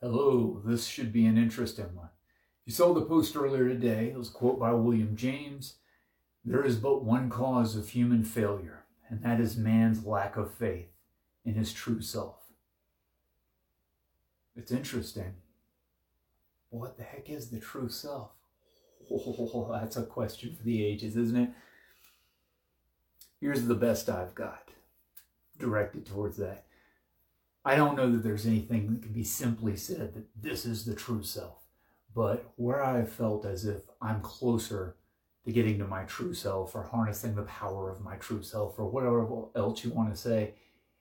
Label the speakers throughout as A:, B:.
A: Hello, this should be an interesting one. You saw the post earlier today. It was a quote by William James. There is but one cause of human failure, and that is man's lack of faith in his true self. It's interesting. What the heck is the true self? Oh, that's a question for the ages, isn't it? Here's the best I've got directed towards that. I don't know that there's anything that can be simply said that this is the true self, but where I have felt as if I'm closer to getting to my true self or harnessing the power of my true self or whatever else you want to say,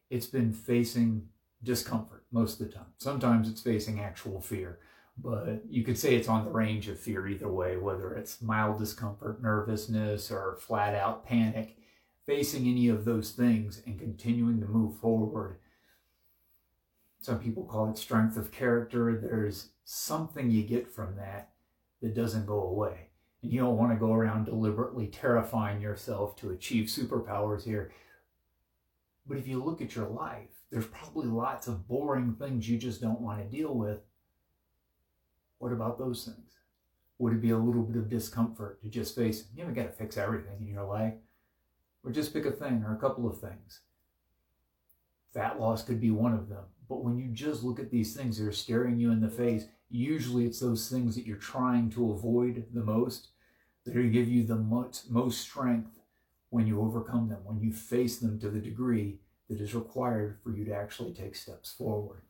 A: it's been facing discomfort most of the time. Sometimes it's facing actual fear, but you could say it's on the range of fear either way, whether it's mild discomfort, nervousness, or flat out panic. Facing any of those things and continuing to move forward some people call it strength of character. There's something you get from that that doesn't go away. And you don't want to go around deliberately terrifying yourself to achieve superpowers here. But if you look at your life, there's probably lots of boring things you just don't want to deal with. What about those things? Would it be a little bit of discomfort to just face, you haven't got to fix everything in your life, or just pick a thing or a couple of things? Fat loss could be one of them. But when you just look at these things that are staring you in the face, usually it's those things that you're trying to avoid the most that are going to give you the most, most strength when you overcome them, when you face them to the degree that is required for you to actually take steps forward.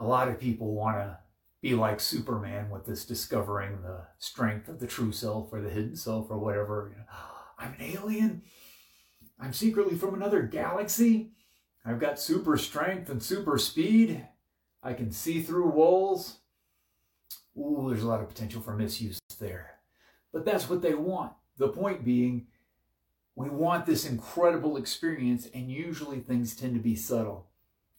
A: A lot of people want to be like Superman with this discovering the strength of the true self or the hidden self or whatever. You know, I'm an alien. I'm secretly from another galaxy. I've got super strength and super speed. I can see through walls. Ooh, there's a lot of potential for misuse there. But that's what they want. The point being, we want this incredible experience, and usually things tend to be subtle,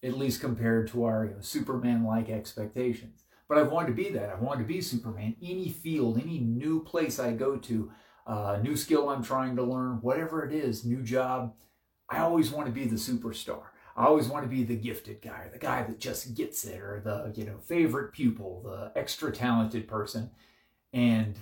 A: at least compared to our you know, Superman like expectations. But I've wanted to be that. I've wanted to be Superman. Any field, any new place I go to, uh, new skill I'm trying to learn, whatever it is, new job, I always want to be the superstar. I always want to be the gifted guy, the guy that just gets it, or the you know favorite pupil, the extra talented person. And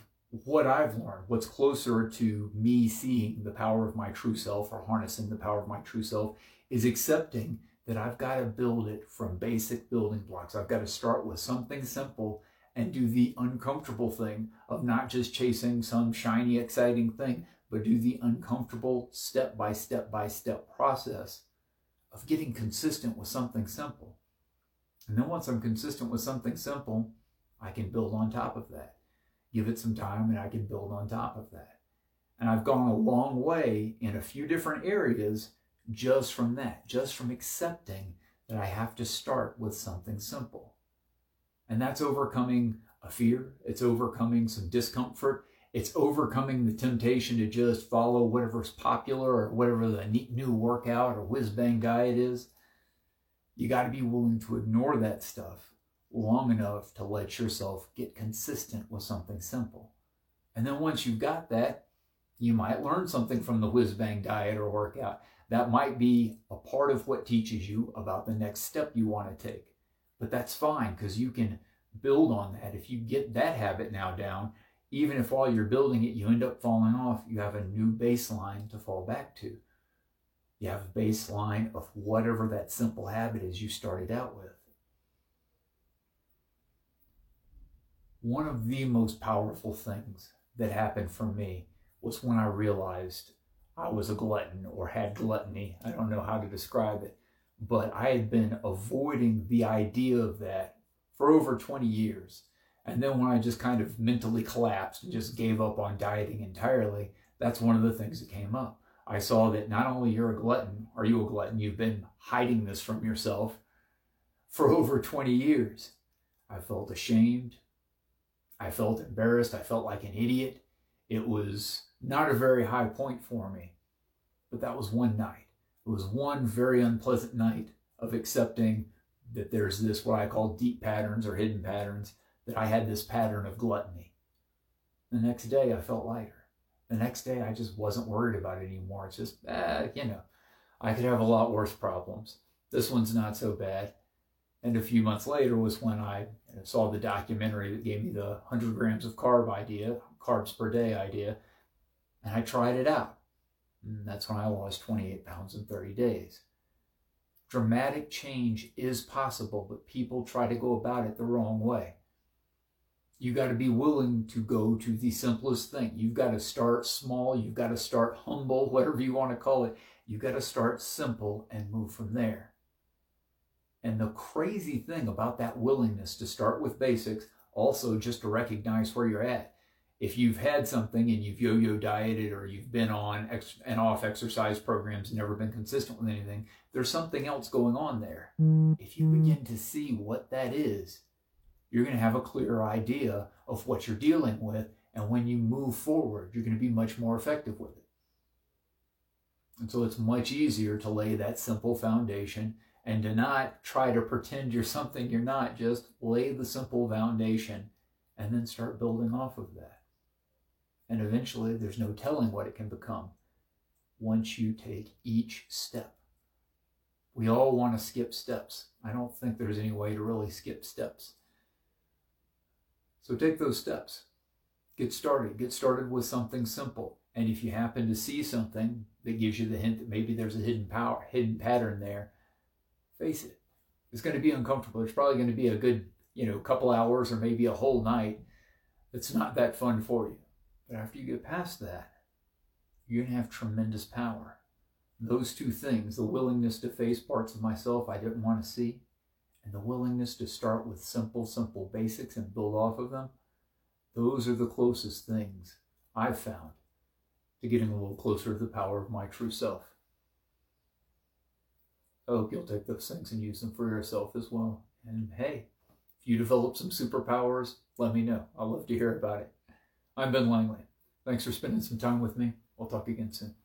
A: what I've learned, what's closer to me seeing the power of my true self or harnessing the power of my true self, is accepting that I've got to build it from basic building blocks. I've got to start with something simple and do the uncomfortable thing of not just chasing some shiny, exciting thing, but do the uncomfortable step by step by step process of getting consistent with something simple. And then once I'm consistent with something simple, I can build on top of that. Give it some time and I can build on top of that. And I've gone a long way in a few different areas just from that, just from accepting that I have to start with something simple. And that's overcoming a fear, it's overcoming some discomfort, it's overcoming the temptation to just follow whatever's popular or whatever the neat new workout or whiz bang diet is. You got to be willing to ignore that stuff long enough to let yourself get consistent with something simple. And then once you've got that, you might learn something from the whiz bang diet or workout. That might be a part of what teaches you about the next step you want to take. But that's fine because you can build on that. If you get that habit now down, even if while you're building it you end up falling off, you have a new baseline to fall back to. You have a baseline of whatever that simple habit is you started out with. One of the most powerful things that happened for me was when I realized I was a glutton or had gluttony. I don't know how to describe it, but I had been avoiding the idea of that for over 20 years. And then when I just kind of mentally collapsed and just gave up on dieting entirely, that's one of the things that came up. I saw that not only you're a glutton, are you a glutton? You've been hiding this from yourself for over 20 years. I felt ashamed. I felt embarrassed. I felt like an idiot. It was not a very high point for me, but that was one night. It was one very unpleasant night of accepting that there's this, what I call deep patterns or hidden patterns that I had this pattern of gluttony. The next day, I felt lighter. The next day, I just wasn't worried about it anymore. It's just, eh, you know, I could have a lot worse problems. This one's not so bad. And a few months later was when I saw the documentary that gave me the 100 grams of carb idea, carbs per day idea, and I tried it out. And that's when I lost 28 pounds in 30 days. Dramatic change is possible, but people try to go about it the wrong way. You got to be willing to go to the simplest thing. You've got to start small. You've got to start humble, whatever you want to call it. You've got to start simple and move from there. And the crazy thing about that willingness to start with basics, also just to recognize where you're at. If you've had something and you've yo yo dieted or you've been on ex- and off exercise programs, never been consistent with anything, there's something else going on there. If you begin to see what that is, you're going to have a clearer idea of what you're dealing with. And when you move forward, you're going to be much more effective with it. And so it's much easier to lay that simple foundation and to not try to pretend you're something you're not. Just lay the simple foundation and then start building off of that. And eventually, there's no telling what it can become once you take each step. We all want to skip steps. I don't think there's any way to really skip steps. So take those steps. Get started. Get started with something simple. And if you happen to see something that gives you the hint that maybe there's a hidden power, hidden pattern there, face it, it's going to be uncomfortable. It's probably going to be a good, you know, couple hours or maybe a whole night. It's not that fun for you. But after you get past that, you're going to have tremendous power. Those two things, the willingness to face parts of myself I didn't want to see, and the willingness to start with simple, simple basics and build off of them, those are the closest things I've found to getting a little closer to the power of my true self. I hope you'll take those things and use them for yourself as well. And hey, if you develop some superpowers, let me know. I'd love to hear about it. I'm Ben Langley. Thanks for spending some time with me. We'll talk again soon.